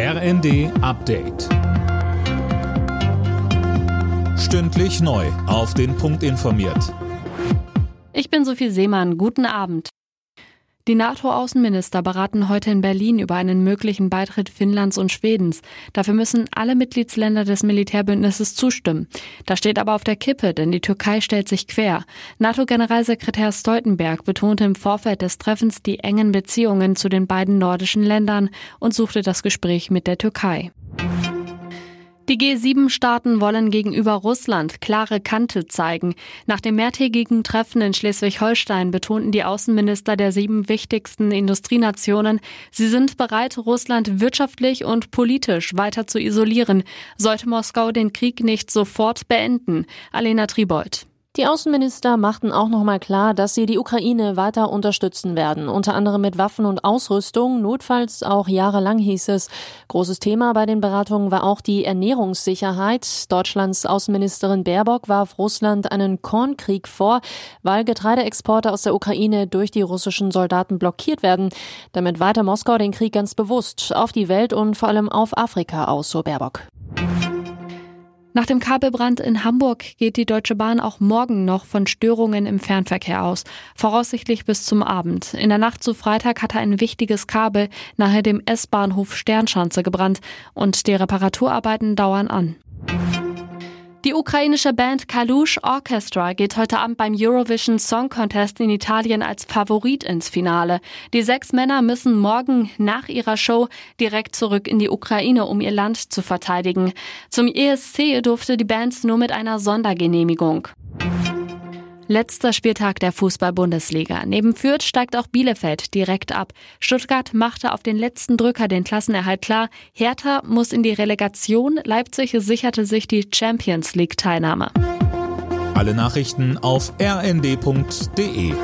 RND Update. Stündlich neu. Auf den Punkt informiert. Ich bin Sophie Seemann. Guten Abend. Die NATO-Außenminister beraten heute in Berlin über einen möglichen Beitritt Finnlands und Schwedens. Dafür müssen alle Mitgliedsländer des Militärbündnisses zustimmen. Das steht aber auf der Kippe, denn die Türkei stellt sich quer. NATO-Generalsekretär Stoltenberg betonte im Vorfeld des Treffens die engen Beziehungen zu den beiden nordischen Ländern und suchte das Gespräch mit der Türkei. Die G7-Staaten wollen gegenüber Russland klare Kante zeigen. Nach dem mehrtägigen Treffen in Schleswig-Holstein betonten die Außenminister der sieben wichtigsten Industrienationen, sie sind bereit, Russland wirtschaftlich und politisch weiter zu isolieren, sollte Moskau den Krieg nicht sofort beenden. Alena Tribold. Die Außenminister machten auch nochmal klar, dass sie die Ukraine weiter unterstützen werden, unter anderem mit Waffen und Ausrüstung, notfalls auch jahrelang hieß es. Großes Thema bei den Beratungen war auch die Ernährungssicherheit. Deutschlands Außenministerin Baerbock warf Russland einen Kornkrieg vor, weil Getreideexporte aus der Ukraine durch die russischen Soldaten blockiert werden. Damit weiter Moskau den Krieg ganz bewusst auf die Welt und vor allem auf Afrika aus, so Baerbock. Nach dem Kabelbrand in Hamburg geht die Deutsche Bahn auch morgen noch von Störungen im Fernverkehr aus, voraussichtlich bis zum Abend. In der Nacht zu Freitag hatte ein wichtiges Kabel nahe dem S-Bahnhof Sternschanze gebrannt und die Reparaturarbeiten dauern an. Die ukrainische Band Kalush Orchestra geht heute Abend beim Eurovision Song Contest in Italien als Favorit ins Finale. Die sechs Männer müssen morgen nach ihrer Show direkt zurück in die Ukraine, um ihr Land zu verteidigen. Zum ESC durfte die Band nur mit einer Sondergenehmigung. Letzter Spieltag der Fußball-Bundesliga. Neben Fürth steigt auch Bielefeld direkt ab. Stuttgart machte auf den letzten Drücker den Klassenerhalt klar. Hertha muss in die Relegation. Leipzig sicherte sich die Champions League-Teilnahme. Alle Nachrichten auf rnd.de